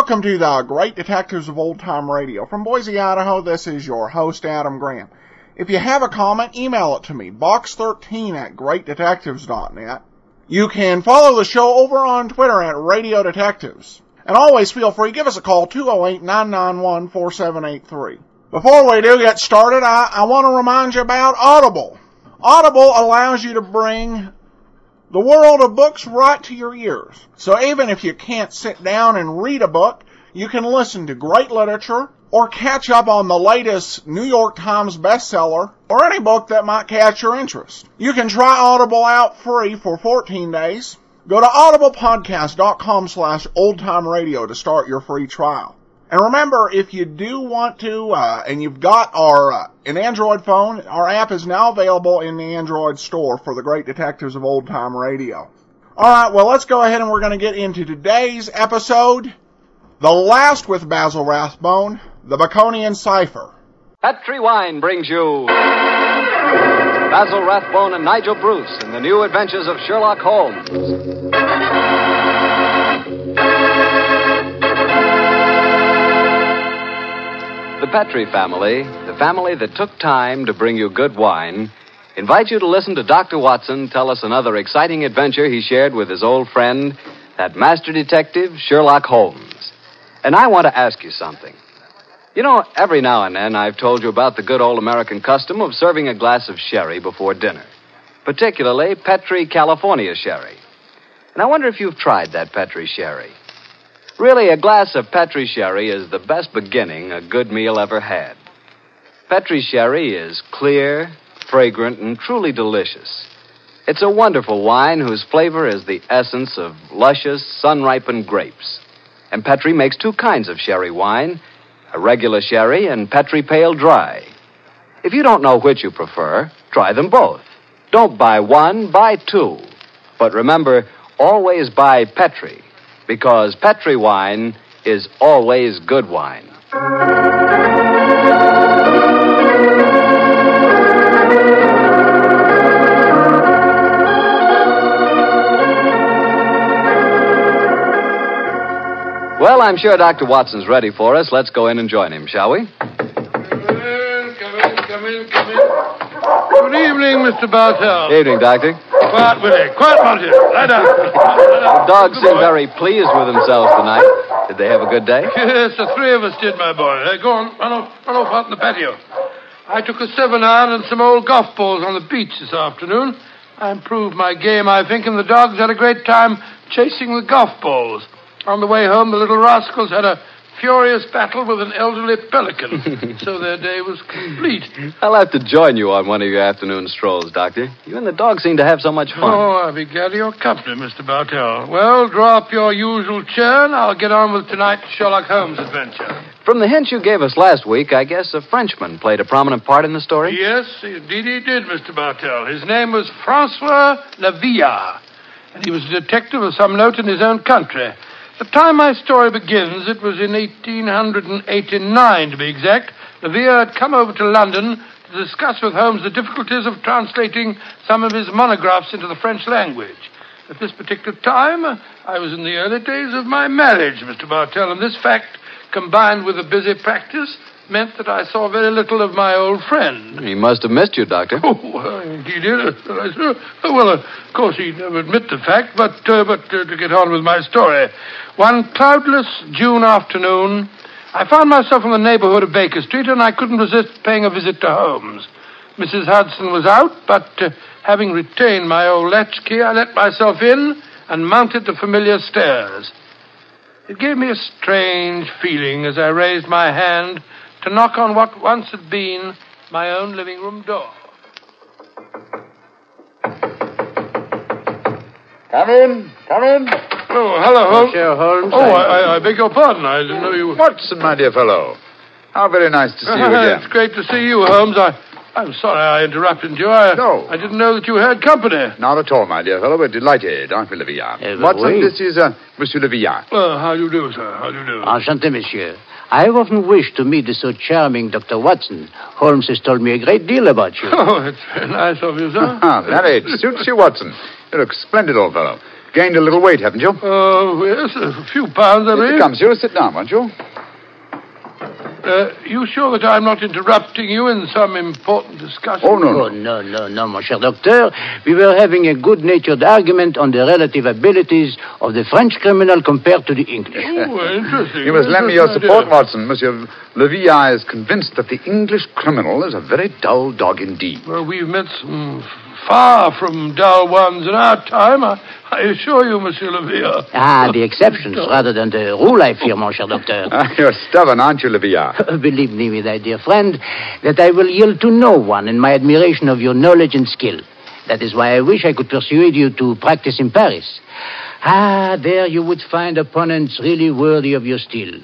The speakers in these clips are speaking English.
Welcome to the Great Detectives of Old Time Radio. From Boise, Idaho, this is your host, Adam Graham. If you have a comment, email it to me, box13 at greatdetectives.net. You can follow the show over on Twitter at Radio Detectives. And always feel free, give us a call, 208-991-4783. Before we do get started, I, I want to remind you about Audible. Audible allows you to bring the world of books right to your ears. So even if you can't sit down and read a book, you can listen to great literature or catch up on the latest New York Times bestseller or any book that might catch your interest. You can try Audible out free for 14 days. Go to audiblepodcast.com slash oldtimeradio to start your free trial. And remember, if you do want to, uh, and you've got our uh, an Android phone, our app is now available in the Android store for the great detectives of old time radio. All right, well, let's go ahead and we're going to get into today's episode, the last with Basil Rathbone, the Baconian Cipher. Petri Wine brings you Basil Rathbone and Nigel Bruce in the new adventures of Sherlock Holmes. The Petri family, the family that took time to bring you good wine, invite you to listen to Dr. Watson tell us another exciting adventure he shared with his old friend, that master detective, Sherlock Holmes. And I want to ask you something. You know, every now and then I've told you about the good old American custom of serving a glass of sherry before dinner, particularly Petri California sherry. And I wonder if you've tried that Petri sherry. Really, a glass of Petri sherry is the best beginning a good meal ever had. Petri sherry is clear, fragrant, and truly delicious. It's a wonderful wine whose flavor is the essence of luscious, sun ripened grapes. And Petri makes two kinds of sherry wine a regular sherry and Petri Pale Dry. If you don't know which you prefer, try them both. Don't buy one, buy two. But remember, always buy Petri because Petri wine is always good wine. Well, I'm sure Dr. Watson's ready for us. Let's go in and join him, shall we? Come in, come in, come in, come in. Good evening, Mr. Bartell. Evening, Doctor. Quiet, Willie. Quiet, Monty. Lie down. Lie down. Dogs Good seem boy. very pleased with themselves tonight. Did they have a good day? Yes, the three of us did, my boy. Uh, go on, run off, run off out in the patio. I took a seven iron and some old golf balls on the beach this afternoon. I improved my game, I think, and the dogs had a great time chasing the golf balls. On the way home, the little rascals had a furious battle with an elderly pelican, so their day was complete. I'll have to join you on one of your afternoon strolls, Doctor. You and the dog seem to have so much fun. Oh, I'll be glad of your company, Mr. Bartell. Well, draw up your usual chair, and I'll get on with tonight's Sherlock Holmes adventure. From the hint you gave us last week, I guess a Frenchman played a prominent part in the story. Yes, indeed he did, Mr. Bartell. His name was Francois Le Villard, and he was a detective of some note in his own country. The time my story begins, it was in 1889, to be exact. Le Villard had come over to London to discuss with Holmes the difficulties of translating some of his monographs into the French language. At this particular time, I was in the early days of my marriage, Mr. Bartell, and this fact, combined with a busy practice, meant that I saw very little of my old friend. He must have missed you, Doctor. Oh, well, he did. Well, of course, he'd never admit the fact, but, uh, but uh, to get on with my story. One cloudless June afternoon, I found myself in the neighborhood of Baker Street, and I couldn't resist paying a visit to Holmes. Mrs. Hudson was out, but uh, having retained my old latchkey, I let myself in and mounted the familiar stairs. It gave me a strange feeling as I raised my hand to knock on what once had been my own living room door. Come in, come in. Oh, hello, Holmes. Monsieur Holmes. Oh, I, I, I beg your pardon. I didn't know you. Watson, my dear fellow. How very nice to see you again. it's again. great to see you, Holmes. I, I'm sorry I interrupted you. I, No. I didn't know that you had company. Not at all, my dear fellow. We're delighted, aren't we, Le Villard? But Watson, oui. this is uh, Monsieur Le Villard. Uh, how do you do, sir? How do you do? Enchanté, monsieur. I have often wished to meet the so charming Dr. Watson. Holmes has told me a great deal about you. Oh, it's very nice of you, sir. Ah, that it suits you, Watson. You look splendid, old fellow. gained a little weight, haven't you? Oh, yes, a few pounds, I Here mean. comes you. Sit down, won't you? Uh, you sure that I'm not interrupting you in some important discussion? Oh, no, no. no, no, no, mon cher docteur. We were having a good natured argument on the relative abilities of the French criminal compared to the English. Oh, interesting. You must lend me your support, idea. Watson. Monsieur Levilla is convinced that the English criminal is a very dull dog indeed. Well, we've met some far from dull ones in our time, I, I assure you, Monsieur Levere. Ah, the exceptions rather than the rule, I fear, mon cher docteur. Ah, you're stubborn, aren't you, Levilla? Believe me, my dear friend, that I will yield to no one in my admiration of your knowledge and skill. That is why I wish I could persuade you to practice in Paris. Ah, there you would find opponents really worthy of your steel.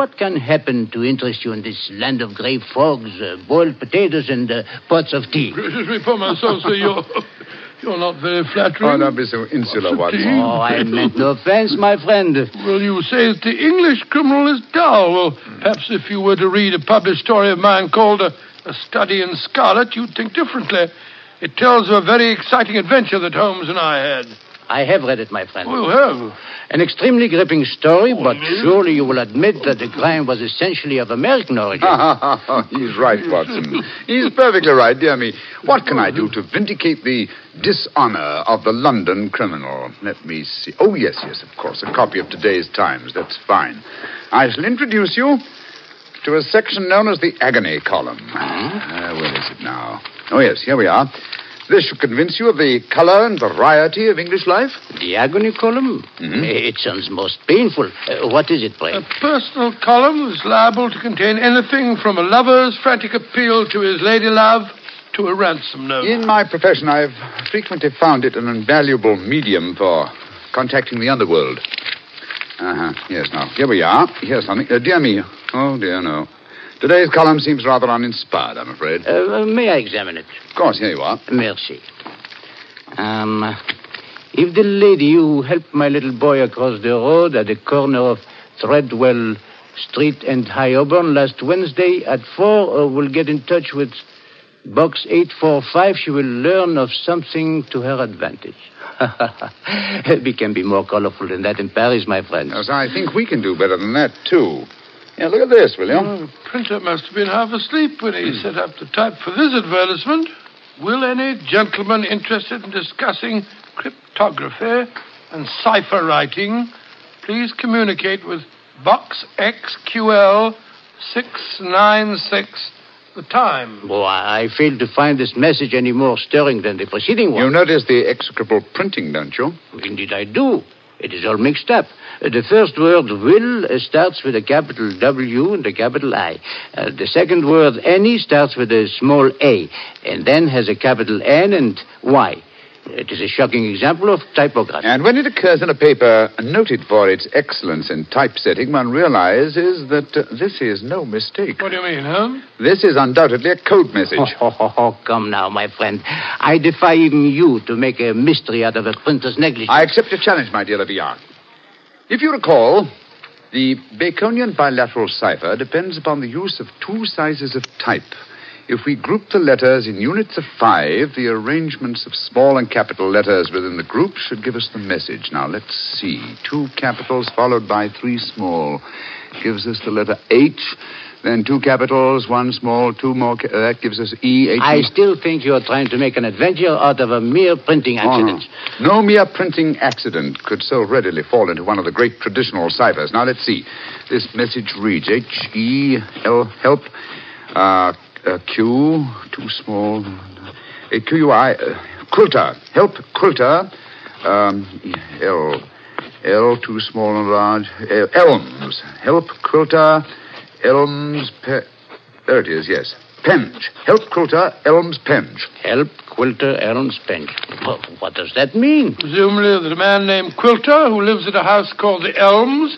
What can happen to interest you in this land of grey fogs, uh, boiled potatoes, and uh, pots of tea? Gracious me, for myself, sir, you're, you're not very flattering. Oh, don't be so insular, Watson. Oh, I meant no offense, my friend. Well, you say that the English criminal is dull. Well, perhaps if you were to read a published story of mine called A, a Study in Scarlet, you'd think differently. It tells of a very exciting adventure that Holmes and I had. I have read it, my friend. Oh, you have? An extremely gripping story, but yes? surely you will admit that the crime was essentially of American origin. He's right, Watson. He's perfectly right, dear me. What can I do to vindicate the dishonor of the London criminal? Let me see. Oh, yes, yes, of course. A copy of today's Times. That's fine. I shall introduce you to a section known as the agony column. Uh, where is it now? Oh, yes, here we are. This should convince you of the color and variety of English life. The agony column? Mhm. It sounds most painful. Uh, what is it, pray? A personal column is liable to contain anything from a lover's frantic appeal to his lady love to a ransom note. In my profession, I've frequently found it an invaluable medium for contacting the underworld. Uh huh. Yes, now, here we are. Here's something. Uh, dear me. Oh, dear, no. Today's column seems rather uninspired, I'm afraid. Uh, may I examine it? Of course, here you are. Merci. Um, if the lady who helped my little boy across the road at the corner of Threadwell Street and High Holborn last Wednesday at four uh, will get in touch with box 845, she will learn of something to her advantage. we can be more colorful than that in Paris, my friend. Yes, I think we can do better than that, too. Yeah, look at this, will you? Hmm, oh, the printer must have been half asleep when he set up the type for this advertisement. Will any gentleman interested in discussing cryptography and cipher writing please communicate with Box XQL 696 The Time? Oh, I I fail to find this message any more stirring than the preceding one. You notice the execrable printing, don't you? Indeed, I do. It is all mixed up. The first word, will, uh, starts with a capital W and a capital I. Uh, the second word, any, starts with a small a, and then has a capital N and Y. It is a shocking example of typography. And when it occurs in a paper noted for its excellence in typesetting, one realizes that uh, this is no mistake. What do you mean, Holmes? This is undoubtedly a code message. Oh, oh, oh, come now, my friend. I defy even you to make a mystery out of a printer's negligence. I accept your challenge, my dear Levian. If you recall, the Baconian bilateral cipher depends upon the use of two sizes of type. If we group the letters in units of five, the arrangements of small and capital letters within the group should give us the message. Now, let's see. Two capitals followed by three small gives us the letter H. Then two capitals, one small, two more. Ca- uh, that gives us E. H. I still think you are trying to make an adventure out of a mere printing accident. Oh, no. no mere printing accident could so readily fall into one of the great traditional ciphers. Now, let's see. This message reads H E L, help, uh, uh, Q, too small, uh, Q U I, uh, quilter, help, quilter, um, L, L, too small and large, uh, elms, help, quilter, elms, pe- there it is, yes. Penge. Help quilter, elms, penge. Help Quilter Elms Penge. Well, what does that mean? Presumably that a man named Quilter, who lives at a house called the Elms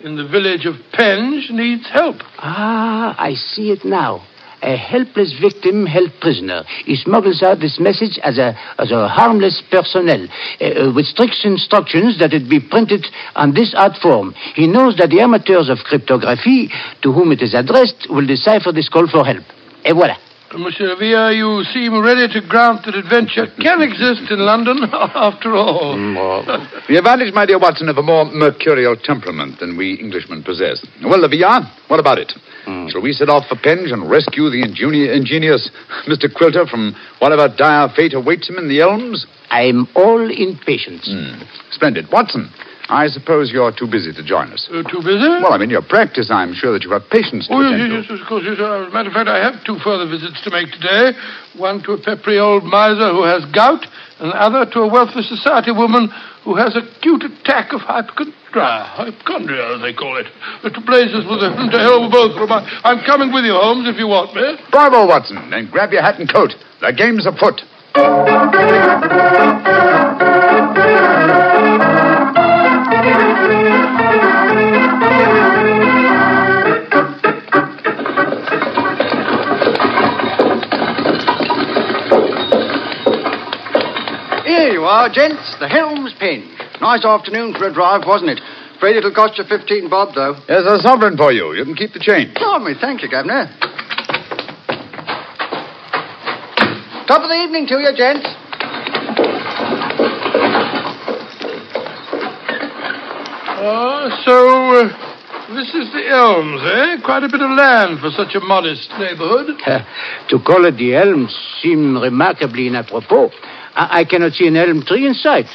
in the village of Penge, needs help. Ah, I see it now. A helpless victim held prisoner. He smuggles out this message as a as a harmless personnel, uh, with strict instructions that it be printed on this art form. He knows that the amateurs of cryptography, to whom it is addressed, will decipher this call for help. Et voilà. Uh, Monsieur Villa, you seem ready to grant that adventure can exist in London after all. Mm, the advantage, my dear Watson, of a more mercurial temperament than we Englishmen possess. Well, Lavia, what about it? Mm. Shall we set off for Penge and rescue the ingeni- ingenious Mr. Quilter from whatever dire fate awaits him in the elms? I'm all impatience. Mm. Splendid. Watson, I suppose you're too busy to join us. Uh, too busy? Well, I mean, in your practice. I'm sure that you have patients to Oh, attend yes, to. yes, yes, of course, yes. As a matter of fact, I have two further visits to make today. One to a peppery old miser who has gout, and the other to a wealthy society woman who has a acute attack of hypochondria, hypochondria, as they call it. But to blazes with them, to hell with both of them. I- I'm coming with you, Holmes, if you want me. Bravo, Watson. Then grab your hat and coat. The game's afoot. Here you are, gents. The Helms Penge. Nice afternoon for a drive, wasn't it? Afraid it'll cost you 15 bob, though. There's a sovereign for you. You can keep the change. Blimey, thank you, Governor. Top of the evening to you, gents. Ah, so uh, this is the Elms, eh? Quite a bit of land for such a modest neighborhood. to call it the elms seems remarkably inapropos. I, I cannot see an elm tree in sight.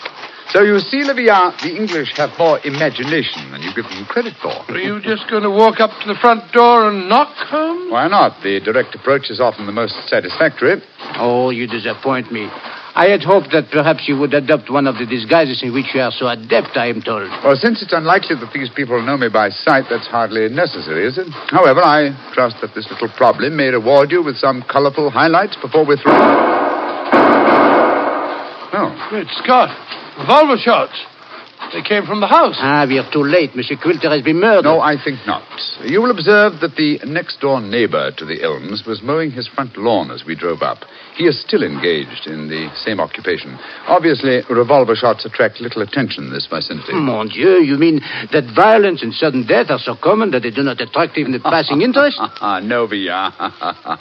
So you see, Livia, the English have more imagination than you give them credit for. Are you just going to walk up to the front door and knock, Holmes? Why not? The direct approach is often the most satisfactory. Oh, you disappoint me. I had hoped that perhaps you would adopt one of the disguises in which you are so adept, I am told. Well, since it's unlikely that these people know me by sight, that's hardly necessary, is it? However, I trust that this little problem may reward you with some colorful highlights before we're through. Oh, Great Scott. Revolver shots. They came from the house. Ah, we are too late. Monsieur Quilter has been murdered. no, I think not. You will observe that the next door neighbor to the Elms was mowing his front lawn as we drove up. He is still engaged in the same occupation. Obviously, revolver shots attract little attention in this vicinity. Mon Dieu, you mean that violence and sudden death are so common that they do not attract even the passing interest? Ah, no, Villa.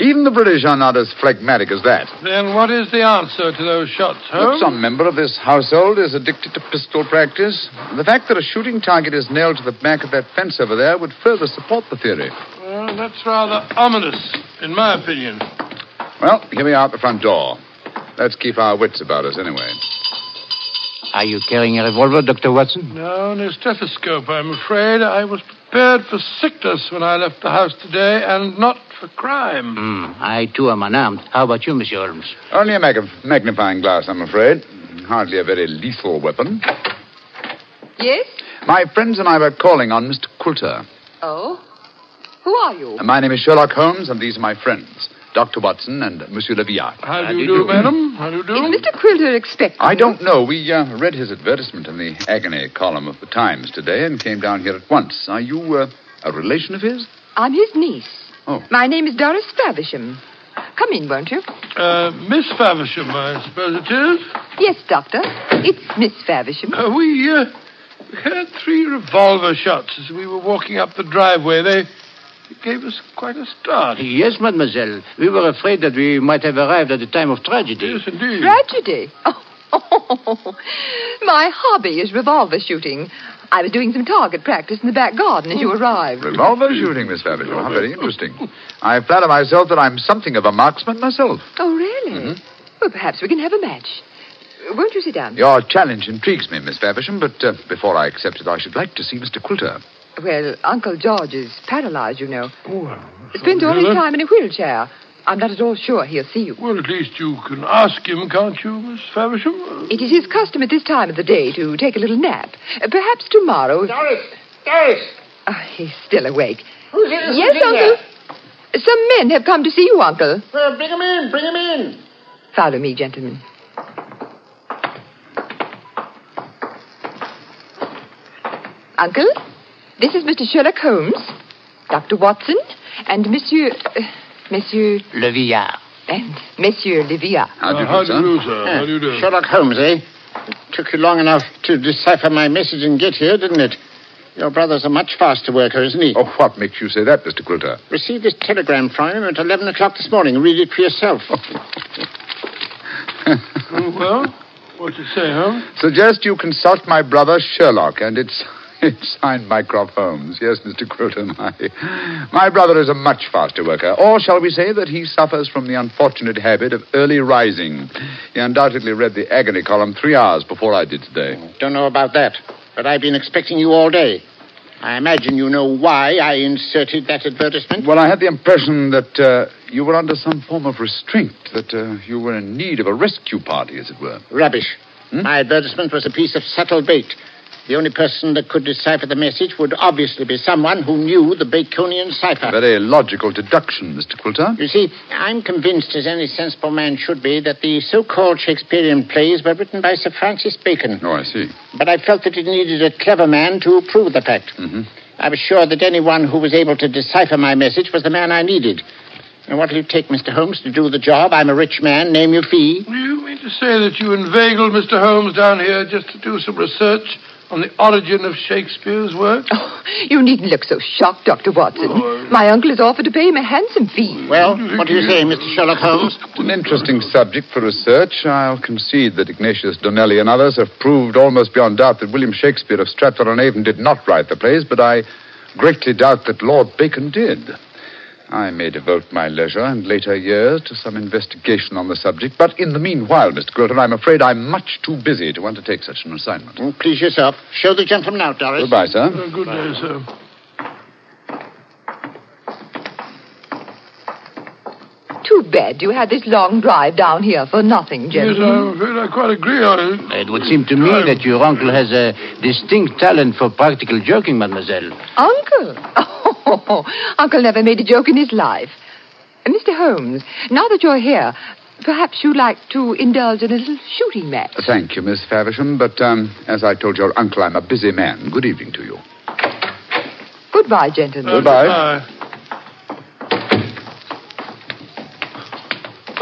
Even the British are not as phlegmatic as that. Then what is the answer to those shots, Look, some member of this household is addicted to pistol practice. The fact that a shooting target is nailed to the back of that fence over there would further support the theory. Well, that's rather ominous, in my opinion. Well, here we are at the front door. Let's keep our wits about us anyway. Are you carrying a revolver, Dr. Watson? No, no stethoscope, I'm afraid. I was prepared for sickness when I left the house today, and not for crime. Hmm, I too am unarmed. How about you, Monsieur Holmes? Only a mag- magnifying glass, I'm afraid. Hardly a very lethal weapon. Yes? My friends and I were calling on Mr. Quilter. Oh? Who are you? My name is Sherlock Holmes, and these are my friends, Dr. Watson and Monsieur Leviat. How do you do, madam? How do you do? Is Mr. Quilter expecting I don't know. We uh, read his advertisement in the agony column of the Times today and came down here at once. Are you uh, a relation of his? I'm his niece. Oh. My name is Doris Faversham. Come in, won't you? Uh, Miss Faversham, I suppose it is. Yes, Doctor. It's Miss Faversham. Uh, we, uh, we had three revolver shots as we were walking up the driveway. They, they gave us quite a start. Yes, mademoiselle. We were afraid that we might have arrived at the time of tragedy. Yes, indeed. Tragedy. Oh. My hobby is revolver shooting. I was doing some target practice in the back garden as you arrived. Revolver shooting, Miss Faversham. How very interesting. I flatter myself that I'm something of a marksman myself. Oh, really? Well, perhaps we can have a match. Won't you sit down? Your challenge intrigues me, Miss Faversham, but uh, before I accept it, I should like to see Mr. Quilter. Well, Uncle George is paralyzed, you know. Oh, Spends all his time in a wheelchair. I'm not at all sure he'll see you. Well, at least you can ask him, can't you, Miss Faversham? It is his custom at this time of the day to take a little nap. Uh, perhaps tomorrow. Doris! Doris! Ah, he's still awake. Who's in? yes, Uncle. Some men have come to see you, Uncle. Well, bring him in. Bring him in. Follow me, gentlemen. Uncle, this is Mr. Sherlock Holmes, Dr. Watson, and Monsieur. Uh, Monsieur. Le Villard. and Monsieur Livia. How do you Uh, how do, do you sir? do, sir? How do you do? Sherlock Holmes, eh? It took you long enough to decipher my message and get here, didn't it? Your brother's a much faster worker, isn't he? Oh, what makes you say that, Mr. Quilter? Received this telegram from him at 11 o'clock this morning. Read it for yourself. Oh, well, what's it say, Holmes? Suggest you consult my brother Sherlock, and it's it's signed Mycroft Holmes. Yes, Mr. Quilter, my, my brother is a much faster worker. Or shall we say that he suffers from the unfortunate habit of early rising? He undoubtedly read the agony column three hours before I did today. Don't know about that, but I've been expecting you all day. I imagine you know why I inserted that advertisement. Well, I had the impression that uh, you were under some form of restraint, that uh, you were in need of a rescue party, as it were. Rubbish. My advertisement was a piece of subtle bait. The only person that could decipher the message would obviously be someone who knew the Baconian cipher. Very logical deduction, Mr. Quilter. You see, I'm convinced, as any sensible man should be, that the so-called Shakespearean plays were written by Sir Francis Bacon. Oh, I see. But I felt that it needed a clever man to prove the fact. Mm-hmm. I was sure that anyone who was able to decipher my message was the man I needed. And what will you take, Mr. Holmes, to do the job? I'm a rich man. Name your fee. You mean to say that you inveigled Mr. Holmes down here just to do some research on the origin of Shakespeare's work? Oh, you needn't look so shocked, Dr. Watson. My uncle has offered to pay him a handsome fee. Well, what do you say, Mr. Sherlock Holmes? It's an interesting subject for research. I'll concede that Ignatius Donnelly and others have proved almost beyond doubt that William Shakespeare of Stratford-on-Avon did not write the plays, but I greatly doubt that Lord Bacon did. I may devote my leisure and later years to some investigation on the subject, but in the meanwhile, Mr. Quilter, I'm afraid I'm much too busy to undertake such an assignment. Oh, please yourself. Show the gentleman out, Doris. Goodbye, sir. Uh, good day, sir. Too bad you had this long drive down here for nothing, Yes, gentlemen. I'm afraid I quite agree on it. It would seem to me that your uncle has a distinct talent for practical joking, mademoiselle. Uncle? Oh, Uncle never made a joke in his life. Uh, Mr. Holmes, now that you're here, perhaps you'd like to indulge in a little shooting match. Thank you, Miss Faversham, but um, as I told your uncle, I'm a busy man. Good evening to you. Goodbye, gentlemen. Goodbye.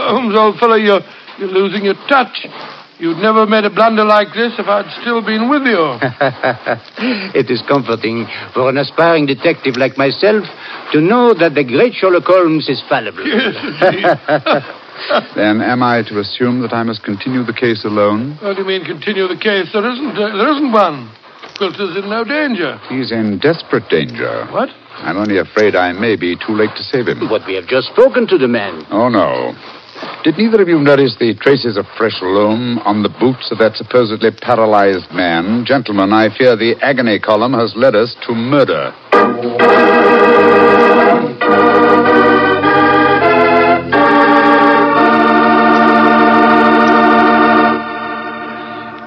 Holmes, old fellow, you're, you're losing your touch. You'd never made a blunder like this if I'd still been with you. it is comforting for an aspiring detective like myself to know that the great Sherlock Holmes is fallible. Then am I to assume that I must continue the case alone? What do you mean continue the case? There isn't, uh, there isn't one. Quilter's in no danger. He's in desperate danger. What? I'm only afraid I may be too late to save him. But we have just spoken to the man. Oh, no. Did neither of you notice the traces of fresh loam on the boots of that supposedly paralyzed man? Gentlemen, I fear the agony column has led us to murder.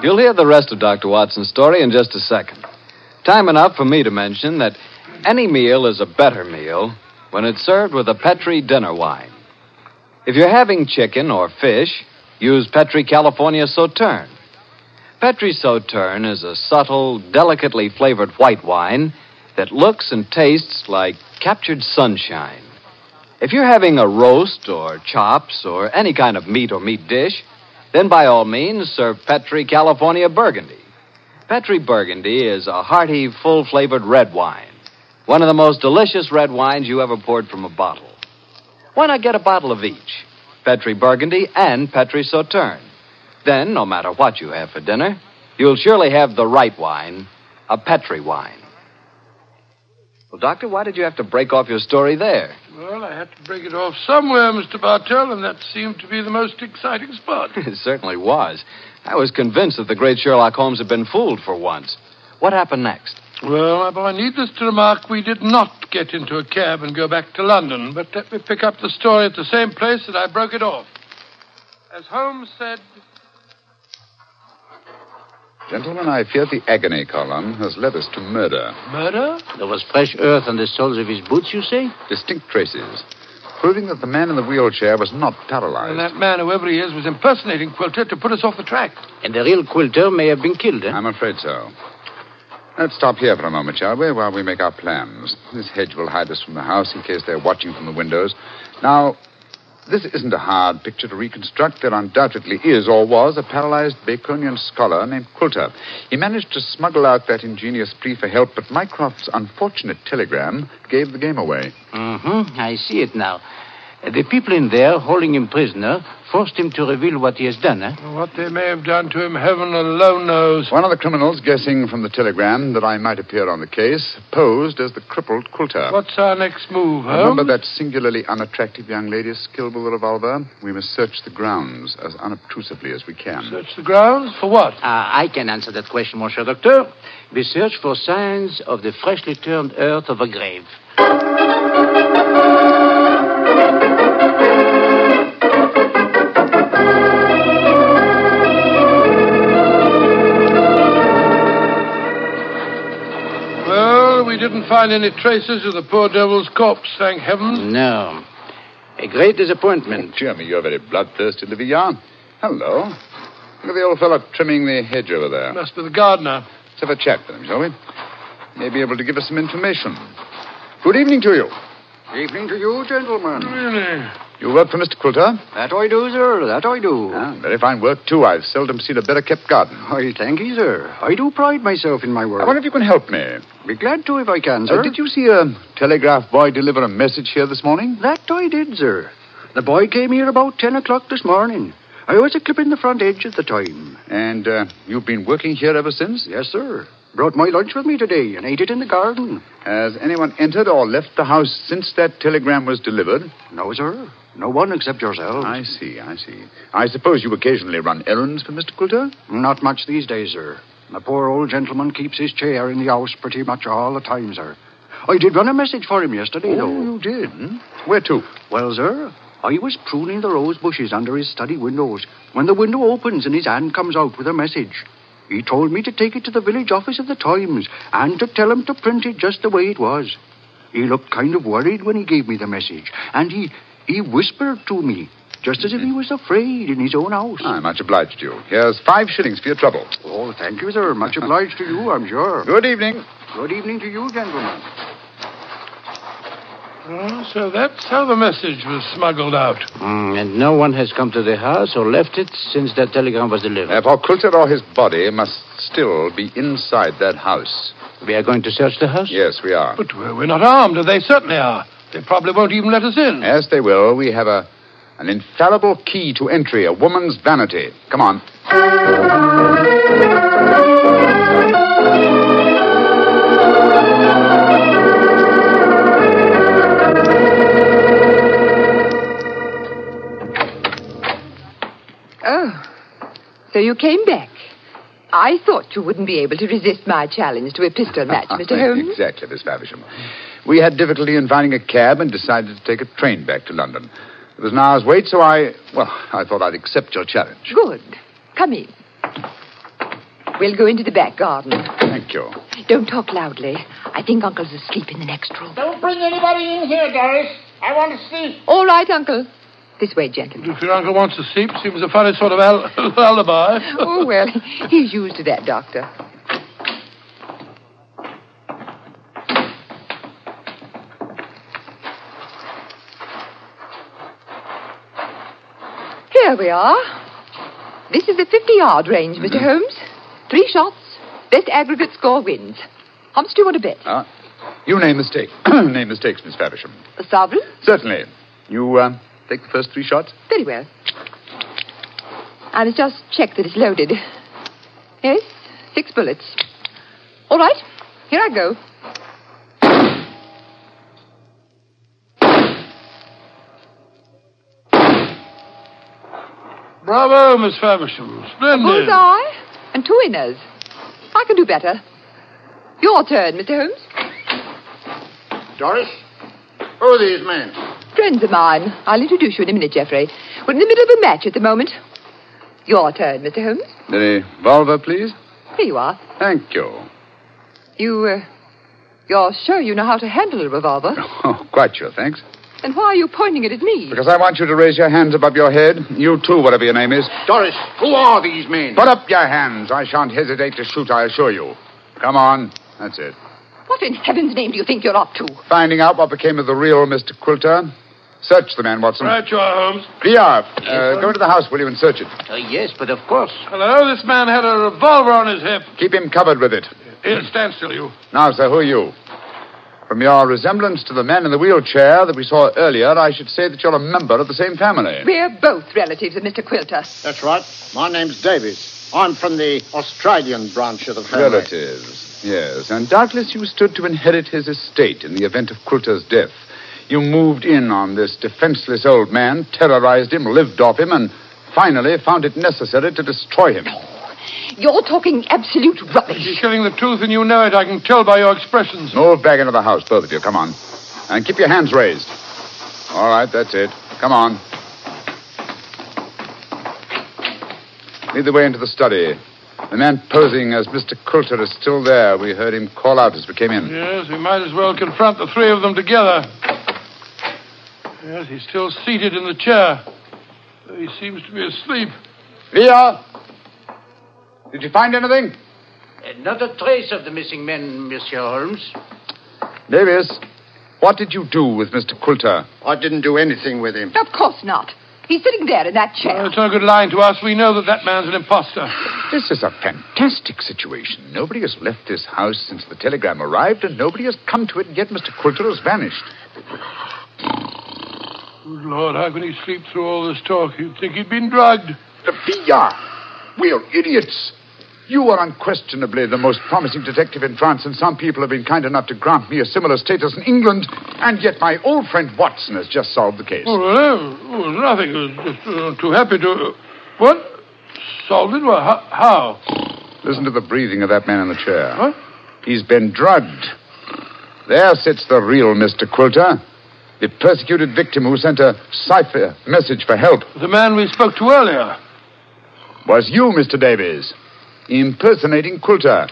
You'll hear the rest of Dr. Watson's story in just a second. Time enough for me to mention that any meal is a better meal when it's served with a Petri dinner wine. If you're having chicken or fish, use Petri California Sauterne. Petri Sauterne is a subtle, delicately flavored white wine that looks and tastes like captured sunshine. If you're having a roast or chops or any kind of meat or meat dish, then by all means serve Petri California Burgundy. Petri Burgundy is a hearty, full flavored red wine. One of the most delicious red wines you ever poured from a bottle. Why not get a bottle of each? Petri Burgundy and Petri Sauterne. Then, no matter what you have for dinner, you'll surely have the right wine, a Petri wine. Well, Doctor, why did you have to break off your story there? Well, I had to break it off somewhere, Mr. Bartell, and that seemed to be the most exciting spot. it certainly was. I was convinced that the great Sherlock Holmes had been fooled for once. What happened next? Well, my boy, needless to remark, we did not get into a cab and go back to London, but let me pick up the story at the same place that I broke it off. As Holmes said, Gentlemen, I fear the agony column has led us to murder. murder? There was fresh earth on the soles of his boots, you say? Distinct traces, proving that the man in the wheelchair was not paralyzed. And that man, whoever he is, was impersonating Quilter to put us off the track. And the real Quilter may have been killed, eh? I'm afraid so. Let's stop here for a moment, shall we, while we make our plans. This hedge will hide us from the house in case they're watching from the windows. Now, This isn't a hard picture to reconstruct. There undoubtedly is or was a paralyzed Baconian scholar named Quilter. He managed to smuggle out that ingenious plea for help, but Mycroft's unfortunate telegram gave the game away. Mm-hmm. I see it now. The people in there, holding him prisoner, forced him to reveal what he has done, eh? What they may have done to him, heaven alone knows. One of the criminals, guessing from the telegram that I might appear on the case, posed as the crippled Quilter. What's our next move, Holmes? Remember that singularly unattractive young lady skilled with a revolver? We must search the grounds as unobtrusively as we can. Search the grounds? For what? Ah, I can answer that question, Monsieur Doctor. We search for signs of the freshly turned earth of a grave. Didn't find any traces of the poor devil's corpse, thank heaven. No. A great disappointment. Dear me, you're very bloodthirsty, Livia. Hello. Look at the old fellow trimming the hedge over there. Must be the gardener. Let's have a chat with him, shall we? May be able to give us some information. Good evening to you. Evening to you, gentlemen. Really? You work for Mr. Quilter? That I do, sir. That I do. Ah, very fine work, too. I've seldom seen a better kept garden. I thank you, sir. I do pride myself in my work. I wonder if you can help me. Be glad to if I can, Uh, sir. did you see a telegraph boy deliver a message here this morning? That I did, sir. The boy came here about ten o'clock this morning. I was a clipping the front edge at the time. And uh, you've been working here ever since? Yes, sir. Brought my lunch with me today and ate it in the garden. Has anyone entered or left the house since that telegram was delivered? No, sir. No one except yourself. I see, I see. I suppose you occasionally run errands for Mr. Quilter? Not much these days, sir. The poor old gentleman keeps his chair in the house pretty much all the time, sir. I did run a message for him yesterday, though. Oh, you did? Hmm? Where to? Well, sir, I was pruning the rose bushes under his study windows when the window opens and his hand comes out with a message. He told me to take it to the village office of the Times and to tell him to print it just the way it was. He looked kind of worried when he gave me the message, and he he whispered to me, just as if he was afraid in his own house. I'm much obliged to you. Here's five shillings for your trouble. Oh, thank you, sir. Much obliged to you, I'm sure. Good evening. Good evening to you, gentlemen. Oh, so that's how the message was smuggled out. Mm, and no one has come to the house or left it since that telegram was delivered. Therefore, Quilter or his body must still be inside that house. We are going to search the house? Yes, we are. But we're we're not armed, and they certainly are. They probably won't even let us in. Yes, they will. We have a an infallible key to entry, a woman's vanity. Come on. So you came back. I thought you wouldn't be able to resist my challenge to a pistol match, Mr. Holmes. exactly, Miss Faversham. We had difficulty in finding a cab and decided to take a train back to London. It was an hour's wait, so I, well, I thought I'd accept your challenge. Good. Come in. We'll go into the back garden. Thank you. Don't talk loudly. I think Uncle's asleep in the next room. Don't bring anybody in here, Doris. I want to see. All right, Uncle. This way, gentlemen. If your uncle wants to sleep, seems a funny sort of al- lullaby. Oh, well, he's used to that, Doctor. Here we are. This is the 50 yard range, Mr. Holmes. Three shots. Best aggregate score wins. How much do you want to bet? Ah, you name the stake. name the stakes, Miss Faversham. A sovereign? Certainly. You uh, take the first three shots? Very well. I must just check that it's loaded. Yes, six bullets. All right, here I go. Bravo, Miss Faversham. Splendid. Bullseye and two winners. I can do better. Your turn, Mr. Holmes. Doris, who are these men? Friends of mine. I'll introduce you in a minute, Geoffrey. We're in the middle of a match at the moment. Your turn, Mr. Holmes. The revolver, please. Here you are. Thank you. You, uh, you're sure you know how to handle a revolver? Oh, quite sure, thanks. Then why are you pointing it at me? Because I want you to raise your hands above your head. You too, whatever your name is. Doris, who are these men? Put up your hands. I shan't hesitate to shoot, I assure you. Come on. That's it. What in heaven's name do you think you're up to? Finding out what became of the real Mr. Quilter. Search the man, Watson. Right, you are, Holmes. VR, uh, go into the house, will you, and search it. Uh, yes, but of course. Hello, this man had a revolver on his hip. Keep him covered with it. Here, stand still, you. Now, sir, who are you? From your resemblance to the man in the wheelchair that we saw earlier, I should say that you're a member of the same family. We're both relatives of Mr. Quilter. That's right. My name's Davies. I'm from the Australian branch of the family. Relatives, yes. And doubtless you stood to inherit his estate in the event of Quilter's death. You moved in on this defenseless old man, terrorized him, lived off him, and finally found it necessary to destroy him. You're talking absolute You're rubbish. telling the truth and you know it. I can tell by your expressions. Move back into the house, both of you. Come on. And keep your hands raised. All right, that's it. Come on. Lead the way into the study. The man posing as Mr. Coulter is still there. We heard him call out as we came in. Yes, we might as well confront the three of them together. Yes, he's still seated in the chair. He seems to be asleep. Via! Did you find anything? Not a trace of the missing men, Monsieur Holmes. Davis, what did you do with Mr. Coulter? I didn't do anything with him. Of course not. He's sitting there in that chair. Well, it's no good lying to us. We know that that man's an impostor. This is a fantastic situation. Nobody has left this house since the telegram arrived, and nobody has come to it, and yet Mr. Coulter has vanished. Good Lord, how can he sleep through all this talk? You'd think he'd been drugged. Villa! We're idiots! You are unquestionably the most promising detective in France, and some people have been kind enough to grant me a similar status in England, and yet my old friend Watson has just solved the case. Oh, well, oh, nothing. Just uh, too happy to. What? Solved it? Well, how? how? Listen to the breathing of that man in the chair. What? He's been drugged. There sits the real Mr. Quilter, the persecuted victim who sent a cipher message for help. The man we spoke to earlier. Was you, Mr. Davies, impersonating Quilter.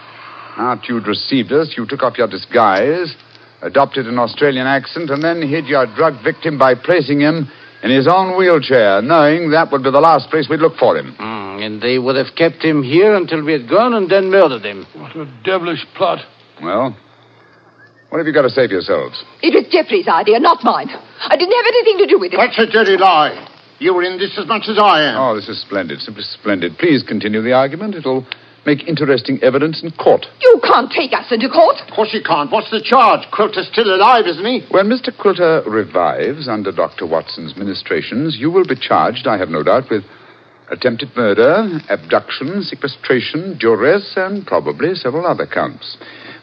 After you'd received us, you took off your disguise, adopted an Australian accent, and then hid your drug victim by placing him in his own wheelchair, knowing that would be the last place we'd look for him. Hmm, and they would have kept him here until we had gone and then murdered him. What a devilish plot. Well, what have you got to say for yourselves? It was Jeffrey's idea, not mine. I didn't have anything to do with it. That's a dirty lie. You were in this as much as I am. Oh, this is splendid, simply splendid. Please continue the argument. It'll make interesting evidence in court. You can't take us into court. Of course you can't. What's the charge? Quilter's still alive, isn't he? When Mr. Quilter revives under Dr. Watson's ministrations, you will be charged, I have no doubt, with attempted murder, abduction, sequestration, duress, and probably several other counts.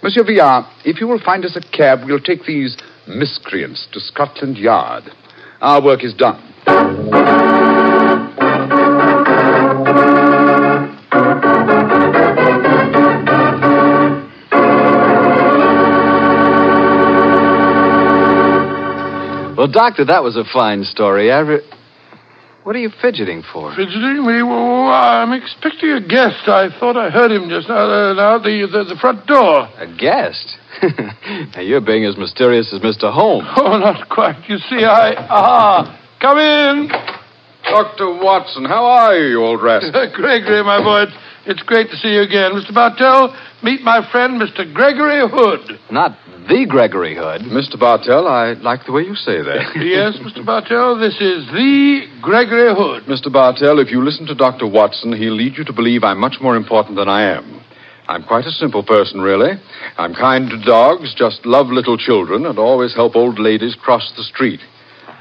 Monsieur Villard, if you will find us a cab, we'll take these miscreants to Scotland Yard. Our work is done. Well, Doctor, that was a fine story. I re- What are you fidgeting for? Fidgeting me? Well, I'm expecting a guest. I thought I heard him just now, uh, now the, the, the front door. A guest? now, you're being as mysterious as Mr. Holmes. Oh, not quite. You see, I. Ah, come in. Dr. Watson, how are you, you old rascal? Gregory, my boy, it's, it's great to see you again. Mr. Bartell, meet my friend, Mr. Gregory Hood. Not the Gregory Hood. Mr. Bartell, I like the way you say that. yes, Mr. Bartell, this is the Gregory Hood. Mr. Bartell, if you listen to Dr. Watson, he'll lead you to believe I'm much more important than I am. I'm quite a simple person, really. I'm kind to dogs, just love little children, and always help old ladies cross the street.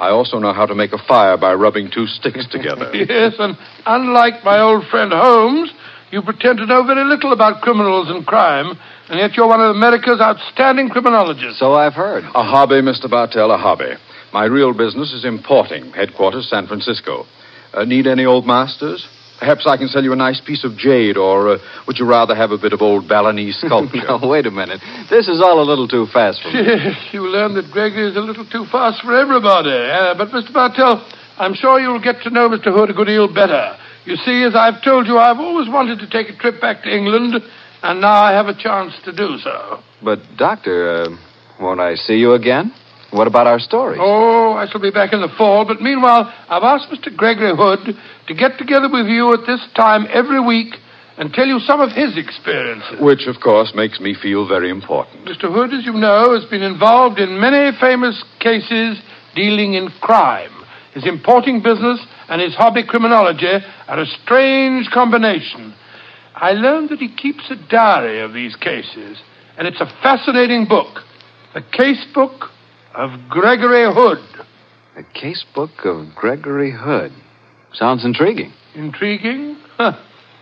I also know how to make a fire by rubbing two sticks together. Yes, and unlike my old friend Holmes, you pretend to know very little about criminals and crime, and yet you're one of America's outstanding criminologists. So I've heard. A hobby, Mr. Bartell, a hobby. My real business is importing, headquarters San Francisco. Uh, need any old masters? Perhaps I can sell you a nice piece of jade, or uh, would you rather have a bit of old Balinese sculpture? now, wait a minute. This is all a little too fast for me. Yes, you learn that Gregory is a little too fast for everybody. Uh, but, Mr. Bartell, I'm sure you'll get to know Mr. Hood a good deal better. You see, as I've told you, I've always wanted to take a trip back to England, and now I have a chance to do so. But, Doctor, uh, won't I see you again? What about our stories? Oh, I shall be back in the fall, but meanwhile, I've asked Mr. Gregory Hood to get together with you at this time every week and tell you some of his experiences. Which, of course, makes me feel very important. Mr. Hood, as you know, has been involved in many famous cases dealing in crime. His importing business and his hobby criminology are a strange combination. I learned that he keeps a diary of these cases, and it's a fascinating book. The case book of Gregory Hood. The case book of Gregory Hood. Sounds intriguing. Intriguing? Huh.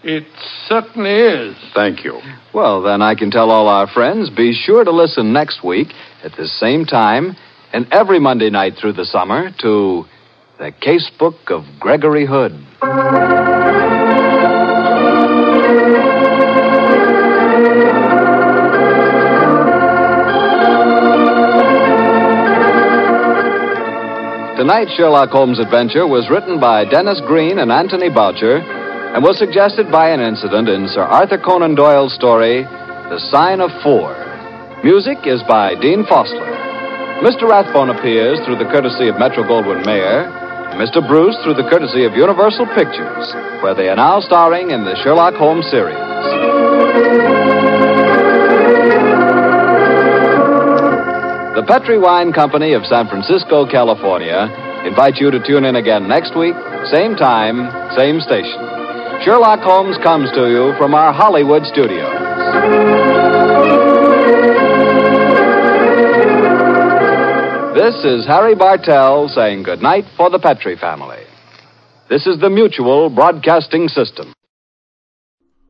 It certainly is. Thank you. Well, then I can tell all our friends be sure to listen next week at the same time and every Monday night through the summer to The Case Book of Gregory Hood. Tonight's Sherlock Holmes adventure was written by Dennis Green and Anthony Boucher and was suggested by an incident in Sir Arthur Conan Doyle's story, The Sign of Four. Music is by Dean Fossler. Mr. Rathbone appears through the courtesy of Metro Goldwyn Mayer, and Mr. Bruce through the courtesy of Universal Pictures, where they are now starring in the Sherlock Holmes series. The Petri Wine Company of San Francisco, California, invites you to tune in again next week, same time, same station. Sherlock Holmes comes to you from our Hollywood studios. This is Harry Bartell saying goodnight for the Petri family. This is the Mutual Broadcasting System.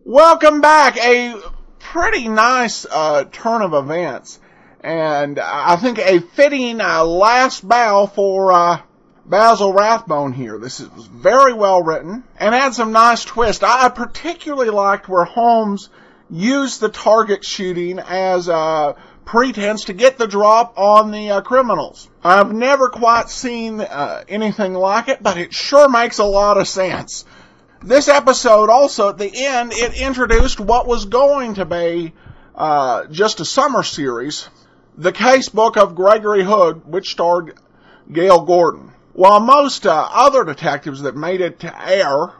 Welcome back. A pretty nice uh, turn of events, and I think a fitting uh, last bow for uh, Basil Rathbone here. This is very well written and had some nice twist. I particularly liked where Holmes used the target shooting as a pretense to get the drop on the uh, criminals. I've never quite seen uh, anything like it, but it sure makes a lot of sense. This episode also at the end, it introduced what was going to be uh, just a summer series, the case book of Gregory Hood, which starred Gale Gordon. While most uh, other detectives that made it to air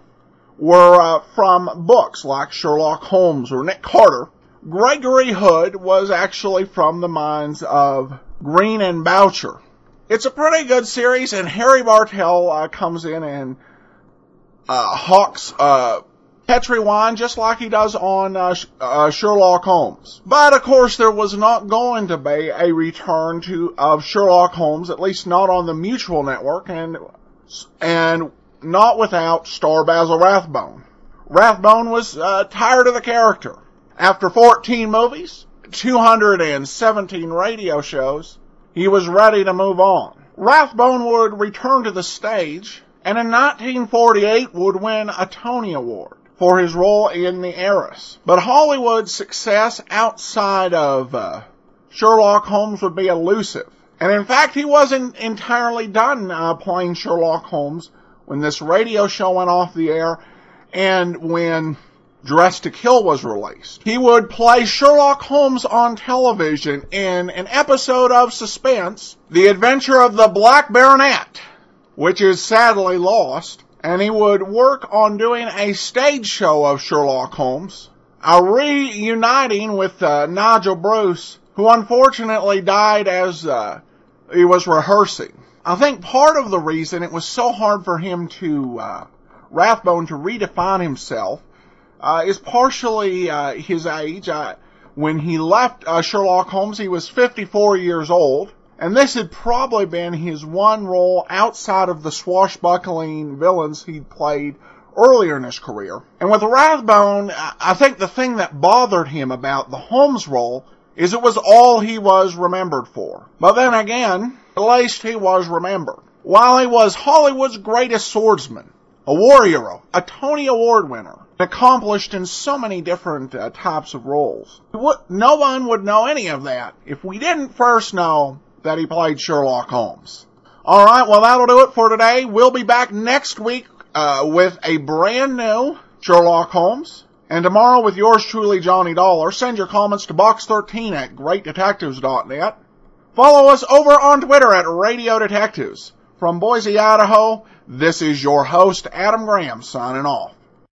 were uh, from books like Sherlock Holmes or Nick Carter, Gregory Hood was actually from the minds of Green and Boucher. It's a pretty good series, and Harry Bartell uh, comes in and uh, hawks wine just like he does on uh, uh, Sherlock Holmes. But of course, there was not going to be a return to of Sherlock Holmes, at least not on the Mutual Network, and and not without star Basil Rathbone. Rathbone was uh, tired of the character. After 14 movies, 217 radio shows, he was ready to move on. Rathbone would return to the stage and in 1948 would win a Tony Award for his role in The Heiress. But Hollywood's success outside of uh, Sherlock Holmes would be elusive. And in fact, he wasn't entirely done uh, playing Sherlock Holmes when this radio show went off the air and when Dressed to Kill was released. He would play Sherlock Holmes on television in an episode of Suspense, The Adventure of the Black Baronet, which is sadly lost, and he would work on doing a stage show of Sherlock Holmes, a reuniting with uh, Nigel Bruce, who unfortunately died as uh, he was rehearsing. I think part of the reason it was so hard for him to, uh, Rathbone to redefine himself uh, is partially uh, his age. Uh, when he left Sherlock Holmes, he was 54 years old, and this had probably been his one role outside of the swashbuckling villains he'd played earlier in his career. And with Rathbone, I think the thing that bothered him about the Holmes role is it was all he was remembered for. But then again, at least he was remembered. While he was Hollywood's greatest swordsman, a war hero, a Tony Award winner, accomplished in so many different uh, types of roles. No one would know any of that if we didn't first know that he played Sherlock Holmes. All right, well that'll do it for today. We'll be back next week uh, with a brand new Sherlock Holmes. And tomorrow with yours truly, Johnny Dollar. Send your comments to box13 at greatdetectives.net. Follow us over on Twitter at Radio Detectives. From Boise, Idaho, this is your host, Adam Graham, signing off.